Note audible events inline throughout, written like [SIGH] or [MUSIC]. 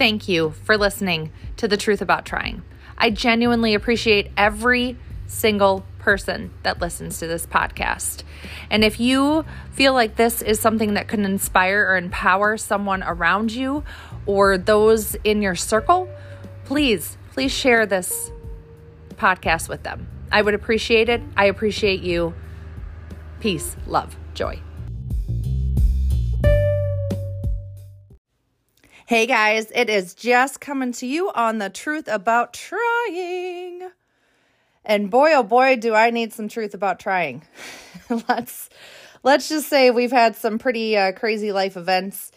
thank you for listening to The Truth About Trying. I genuinely appreciate every single person that listens to this podcast. And if you feel like this is something that can inspire or empower someone around you or those in your circle, please, please share this podcast with them. I would appreciate it. I appreciate you. Peace, love, joy. Hey guys, it is just coming to you on the truth about trying. And boy oh boy do I need some truth about trying. [LAUGHS] let's let's just say we've had some pretty uh, crazy life events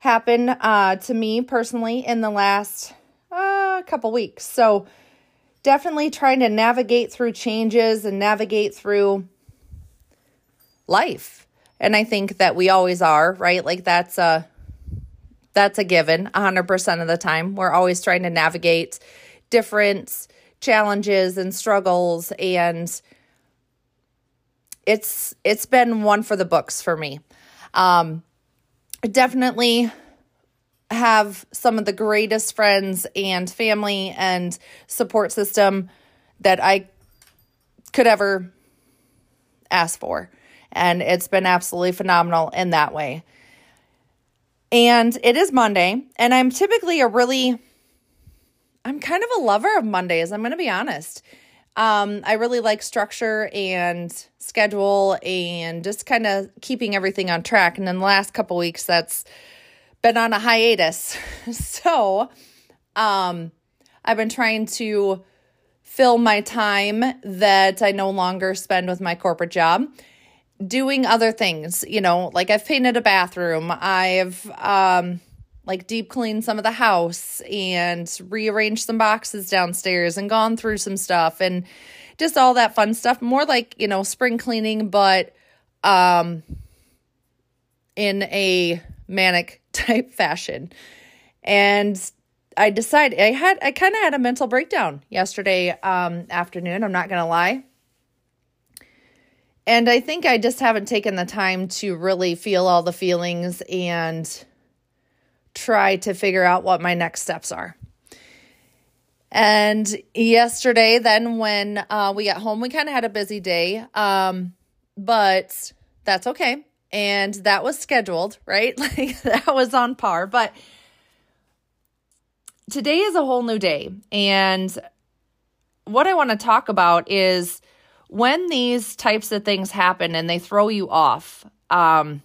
happen uh, to me personally in the last uh, couple weeks. So definitely trying to navigate through changes and navigate through life. And I think that we always are, right? Like that's a that's a given 100% of the time. We're always trying to navigate different challenges and struggles and it's it's been one for the books for me. Um definitely have some of the greatest friends and family and support system that I could ever ask for. And it's been absolutely phenomenal in that way. And it is Monday, and I'm typically a really I'm kind of a lover of Mondays, I'm going to be honest. Um, I really like structure and schedule and just kind of keeping everything on track. And then the last couple weeks, that's been on a hiatus. [LAUGHS] so, um, I've been trying to fill my time that I no longer spend with my corporate job doing other things, you know, like I've painted a bathroom, I've um like deep cleaned some of the house and rearranged some boxes downstairs and gone through some stuff and just all that fun stuff, more like, you know, spring cleaning but um in a manic [LAUGHS] type fashion. And I decided I had I kind of had a mental breakdown yesterday um afternoon, I'm not going to lie. And I think I just haven't taken the time to really feel all the feelings and try to figure out what my next steps are. And yesterday, then when uh, we got home, we kind of had a busy day, um, but that's okay. And that was scheduled, right? [LAUGHS] Like that was on par. But today is a whole new day. And what I want to talk about is when these types of things happen and they throw you off, um,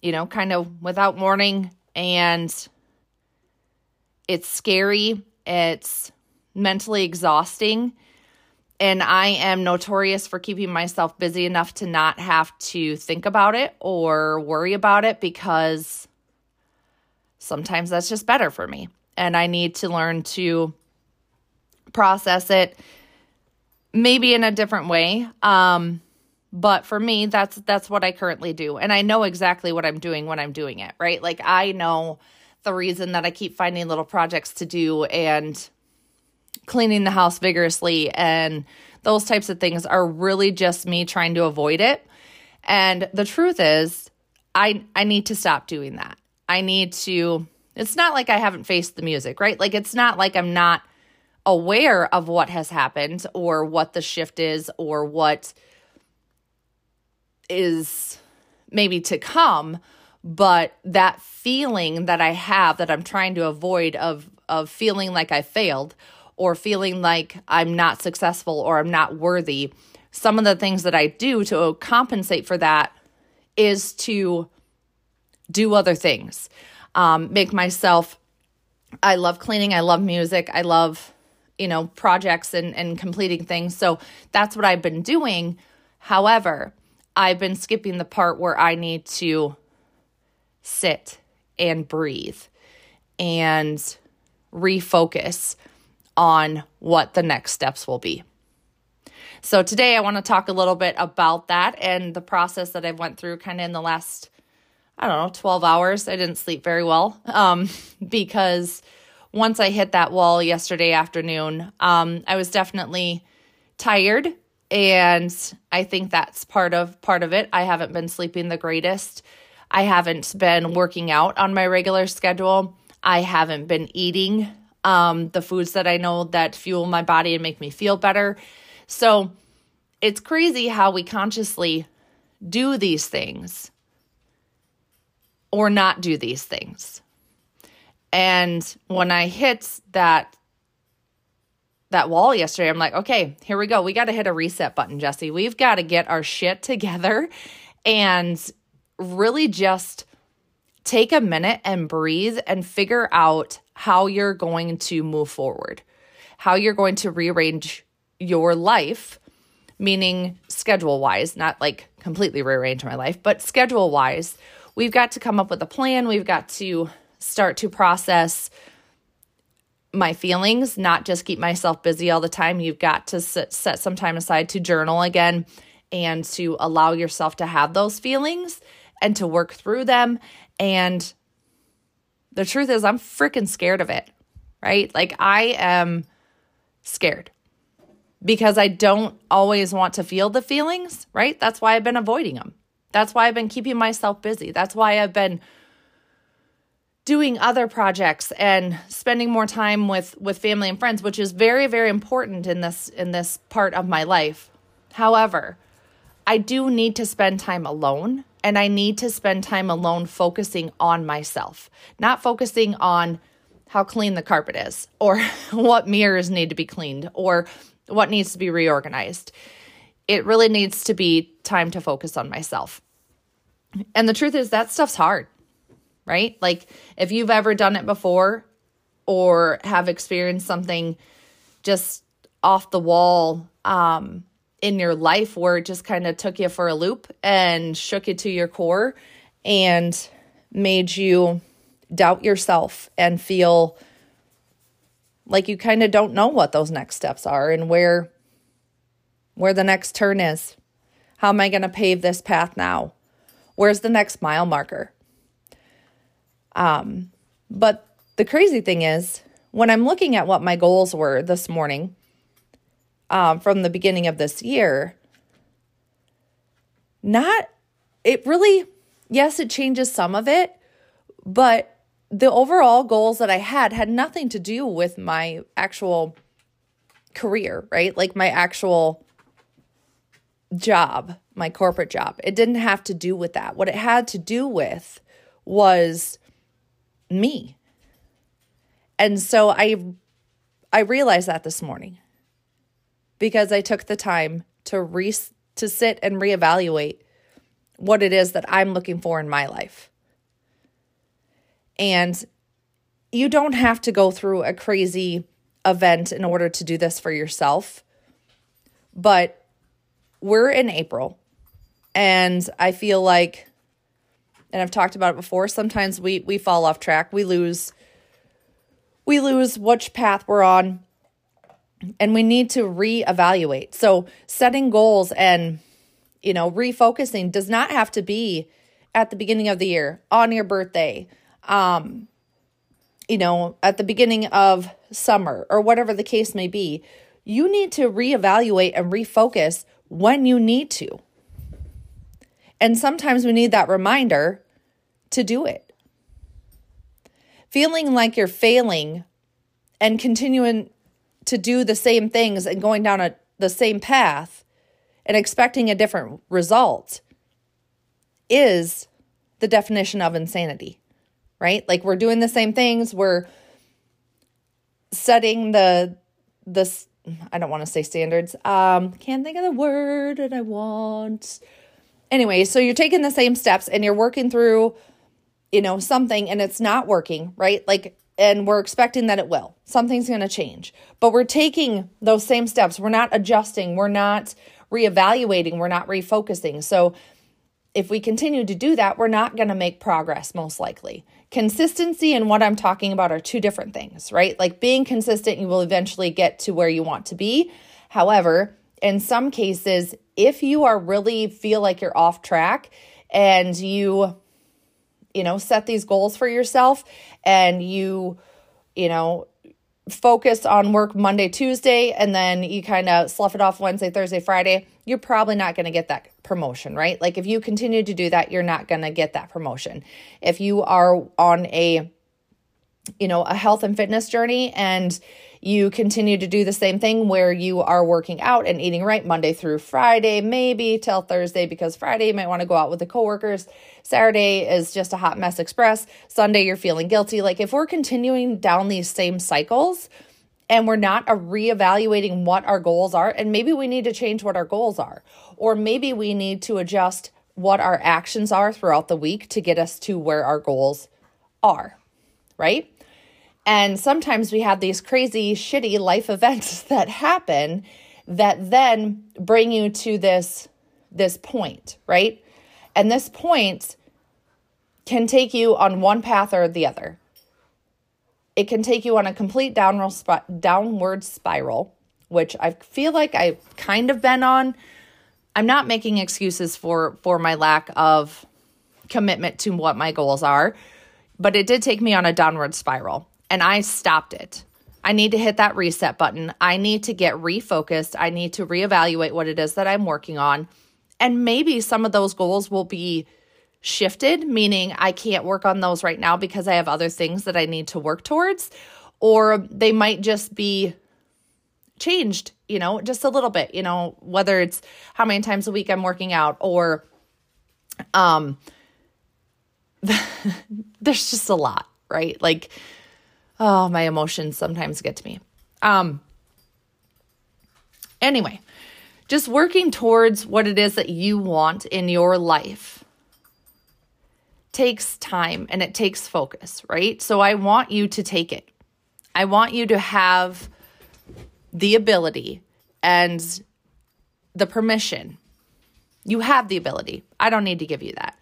you know, kind of without warning, and it's scary, it's mentally exhausting. And I am notorious for keeping myself busy enough to not have to think about it or worry about it because sometimes that's just better for me. And I need to learn to process it maybe in a different way. Um, but for me, that's that's what I currently do, and I know exactly what I'm doing when I'm doing it. Right, like I know the reason that I keep finding little projects to do and cleaning the house vigorously and those types of things are really just me trying to avoid it. And the truth is, I I need to stop doing that. I need to it's not like I haven't faced the music, right? Like it's not like I'm not aware of what has happened or what the shift is or what is maybe to come but that feeling that i have that i'm trying to avoid of of feeling like i failed or feeling like i'm not successful or i'm not worthy some of the things that i do to compensate for that is to do other things. Um, make myself i love cleaning i love music i love you know, projects and, and completing things. So that's what I've been doing. However, I've been skipping the part where I need to sit and breathe and refocus on what the next steps will be. So today I want to talk a little bit about that and the process that I went through kind of in the last I don't know, 12 hours. I didn't sleep very well um, [LAUGHS] because once I hit that wall yesterday afternoon, um, I was definitely tired and I think that's part of part of it. I haven't been sleeping the greatest. I haven't been working out on my regular schedule. I haven't been eating um, the foods that I know that fuel my body and make me feel better. So it's crazy how we consciously do these things or not do these things. And when I hit that that wall yesterday, I'm like, okay, here we go. We got to hit a reset button, Jesse. We've got to get our shit together and really just take a minute and breathe and figure out how you're going to move forward, how you're going to rearrange your life, meaning schedule wise, not like completely rearrange my life, but schedule wise. We've got to come up with a plan. We've got to start to process my feelings, not just keep myself busy all the time. You've got to set, set some time aside to journal again and to allow yourself to have those feelings and to work through them. And the truth is, I'm freaking scared of it, right? Like, I am scared because I don't always want to feel the feelings, right? That's why I've been avoiding them. That's why I've been keeping myself busy. That's why I've been doing other projects and spending more time with with family and friends which is very very important in this in this part of my life. However i do need to spend time alone and i need to spend time alone focusing on myself not focusing on how clean the carpet is [LAUGHS] or what mirrors need to be cleaned or what needs to be reorganized. It really needs to be time to focus on myself. And the truth is that stuff's hard right? Like if you've ever done it before or have experienced something just off the wall um, in your life where it just kind of took you for a loop and shook you to your core and made you doubt yourself and feel like you kind of don't know what those next steps are and where where the next turn is. How am I going to pave this path now? Where's the next mile marker? Um, but the crazy thing is, when I'm looking at what my goals were this morning um, from the beginning of this year, not, it really, yes, it changes some of it, but the overall goals that I had had nothing to do with my actual career, right? Like my actual job, my corporate job. It didn't have to do with that. What it had to do with was me. And so I I realized that this morning because I took the time to re to sit and reevaluate what it is that I'm looking for in my life. And you don't have to go through a crazy event in order to do this for yourself. But we're in April and I feel like and I've talked about it before, sometimes we we fall off track. We lose we lose which path we're on and we need to reevaluate. So setting goals and you know, refocusing does not have to be at the beginning of the year, on your birthday, um you know, at the beginning of summer or whatever the case may be. You need to reevaluate and refocus when you need to. And sometimes we need that reminder to do it. Feeling like you're failing and continuing to do the same things and going down a, the same path and expecting a different result is the definition of insanity, right? Like we're doing the same things, we're setting the the I don't want to say standards. Um can't think of the word that I want anyway, so you're taking the same steps and you're working through, you know, something and it's not working, right? Like, and we're expecting that it will. Something's going to change. But we're taking those same steps. We're not adjusting. We're not reevaluating. We're not refocusing. So, if we continue to do that, we're not going to make progress, most likely. Consistency and what I'm talking about are two different things, right? Like being consistent, you will eventually get to where you want to be. However, in some cases, if you are really feel like you're off track and you, you know, set these goals for yourself and you, you know, focus on work Monday, Tuesday, and then you kind of slough it off Wednesday, Thursday, Friday, you're probably not going to get that promotion, right? Like if you continue to do that, you're not going to get that promotion. If you are on a you know, a health and fitness journey and you continue to do the same thing where you are working out and eating right Monday through Friday, maybe till Thursday, because Friday you might want to go out with the coworkers. Saturday is just a hot mess express. Sunday you're feeling guilty. Like if we're continuing down these same cycles and we're not reevaluating what our goals are, and maybe we need to change what our goals are, or maybe we need to adjust what our actions are throughout the week to get us to where our goals are, right? And sometimes we have these crazy, shitty life [LAUGHS] events that happen that then bring you to this this point, right? And this point can take you on one path or the other. It can take you on a complete downward downward spiral, which I feel like I've kind of been on. I'm not making excuses for for my lack of commitment to what my goals are, but it did take me on a downward spiral and I stopped it. I need to hit that reset button. I need to get refocused. I need to reevaluate what it is that I'm working on. And maybe some of those goals will be shifted, meaning I can't work on those right now because I have other things that I need to work towards. Or they might just be changed, you know, just a little bit, you know, whether it's how many times a week I'm working out or um [LAUGHS] there's just a lot, right? Like oh, my emotions sometimes get to me. Um anyway, just working towards what it is that you want in your life takes time and it takes focus, right? So I want you to take it. I want you to have the ability and the permission. You have the ability. I don't need to give you that.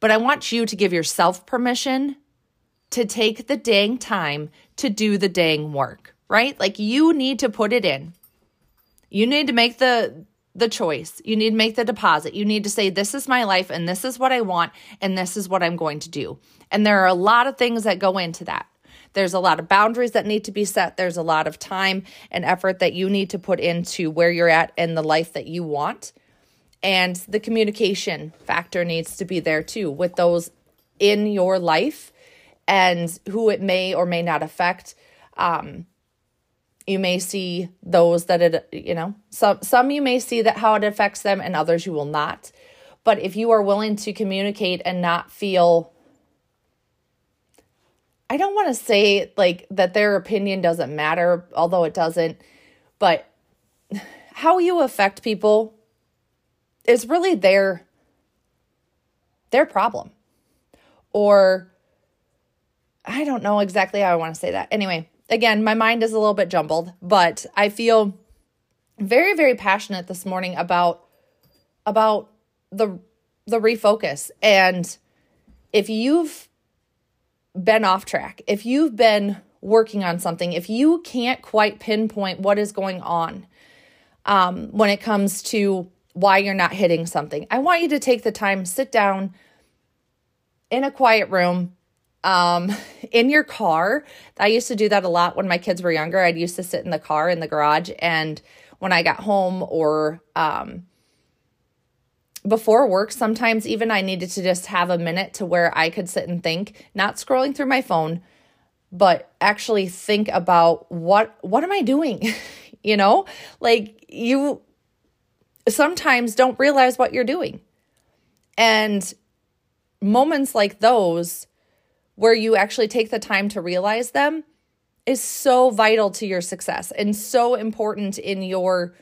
But I want you to give yourself permission to take the dang time to do the dang work, right? Like you need to put it in. You need to make the the choice. You need to make the deposit. You need to say this is my life and this is what I want and this is what I'm going to do. And there are a lot of things that go into that. There's a lot of boundaries that need to be set. There's a lot of time and effort that you need to put into where you're at and the life that you want. And the communication factor needs to be there too with those in your life and who it may or may not affect. Um, you may see those that it, you know, some some you may see that how it affects them, and others you will not. But if you are willing to communicate and not feel I don't want to say like that their opinion doesn't matter, although it doesn't, but how you affect people is really their their problem. Or I don't know exactly how I want to say that. Anyway, again, my mind is a little bit jumbled, but I feel very very passionate this morning about about the the refocus and if you've been off track, if you've been working on something, if you can't quite pinpoint what is going on um, when it comes to why you're not hitting something, I want you to take the time, sit down in a quiet room, um, [LAUGHS] in your car. I used to do that a lot when my kids were younger. I'd used to sit in the car in the garage, and when I got home or um, before work, sometimes even I needed to just have a minute to where I could sit and think, not scrolling through my phone, but actually think about what what am I doing? [LAUGHS] you know, like you sometimes don't realize what you're doing. And moments like those where you actually take the time to realize them is so vital to your success and so important in your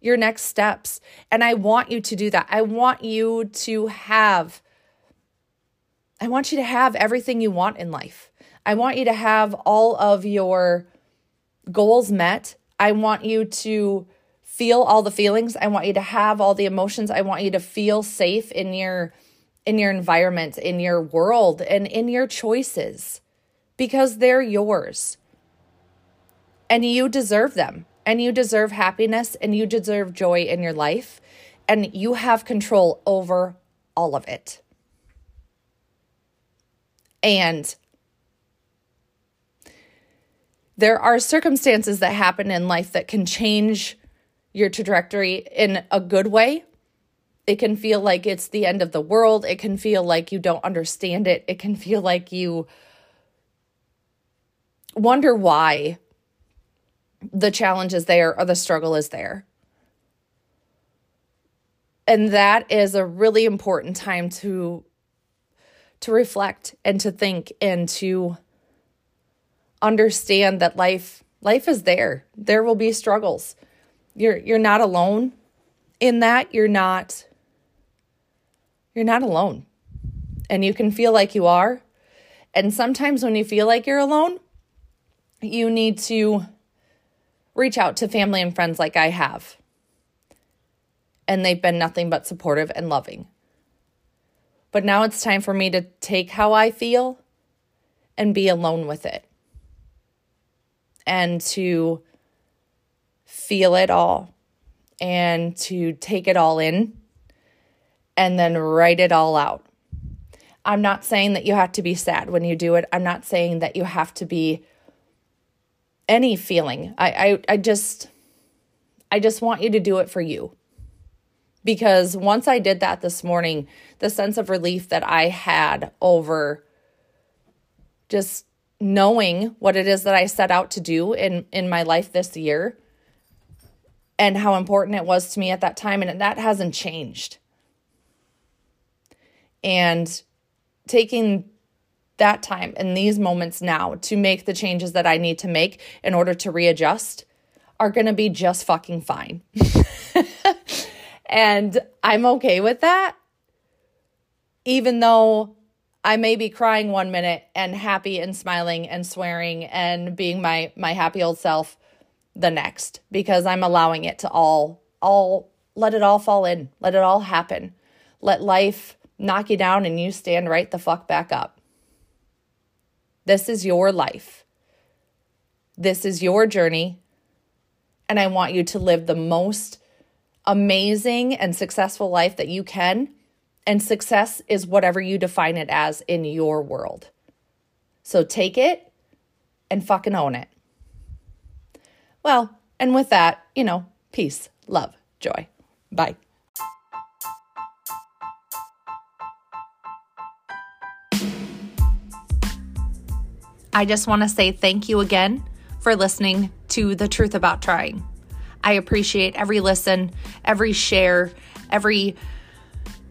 your next steps. And i want you to do that. I want you to have i want you to have everything you want in life. I want you to have all of your goals met. I want you to feel all the feelings. I want you to have all the emotions. I want you to feel safe in your in your environment, in your world, and in your choices because they're yours. And you deserve them. And you deserve happiness and you deserve joy in your life. And you have control over all of it. And there are circumstances that happen in life that can change your trajectory in a good way it can feel like it's the end of the world. It can feel like you don't understand it. It can feel like you wonder why the challenge is there or the struggle is there. And that is a really important time to to reflect and to think and to understand that life life is there. There will be struggles. You're you're not alone in that. You're not you're not alone. And you can feel like you are. And sometimes when you feel like you're alone, you need to reach out to family and friends like I have. And they've been nothing but supportive and loving. But now it's time for me to take how I feel and be alone with it. And to feel it all and to take it all in and then write it all out. I'm not saying that you have to be sad when you do it. I'm not saying that you have to be any feeling. I, I, I just I just want you to do it for you. Because once I did that this morning, the sense of relief that I had over just knowing what it is that I set out to do in in my life this year and how important it was to me at that time and that hasn't changed. And taking that time and these moments now to make the changes that I need to make in order to readjust are going to be just fucking fine. [LAUGHS] and I'm okay with that. Even though I may be crying one minute and happy and smiling and swearing and being my my happy old self the next because I'm allowing it to all all let it all fall in. Let it all happen. Let life knock you down and you stand right the fuck back up. This is your life. This is your journey. And I want you to live the most amazing and successful life that you can. And success is whatever you define it as in your world. So take it and fucking own it. Well, and with that, you know, peace, love, joy. Bye. I just want to say thank you again for listening to The Truth About Trying. I appreciate every listen, every share, every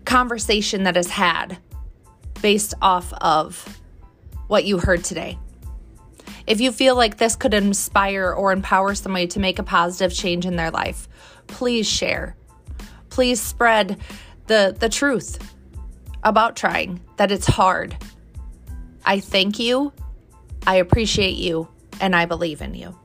conversation that is had based off of what you heard today. If you feel like this could inspire or empower somebody to make a positive change in their life, please share. Please spread the, the truth about trying, that it's hard. I thank you I appreciate you and I believe in you.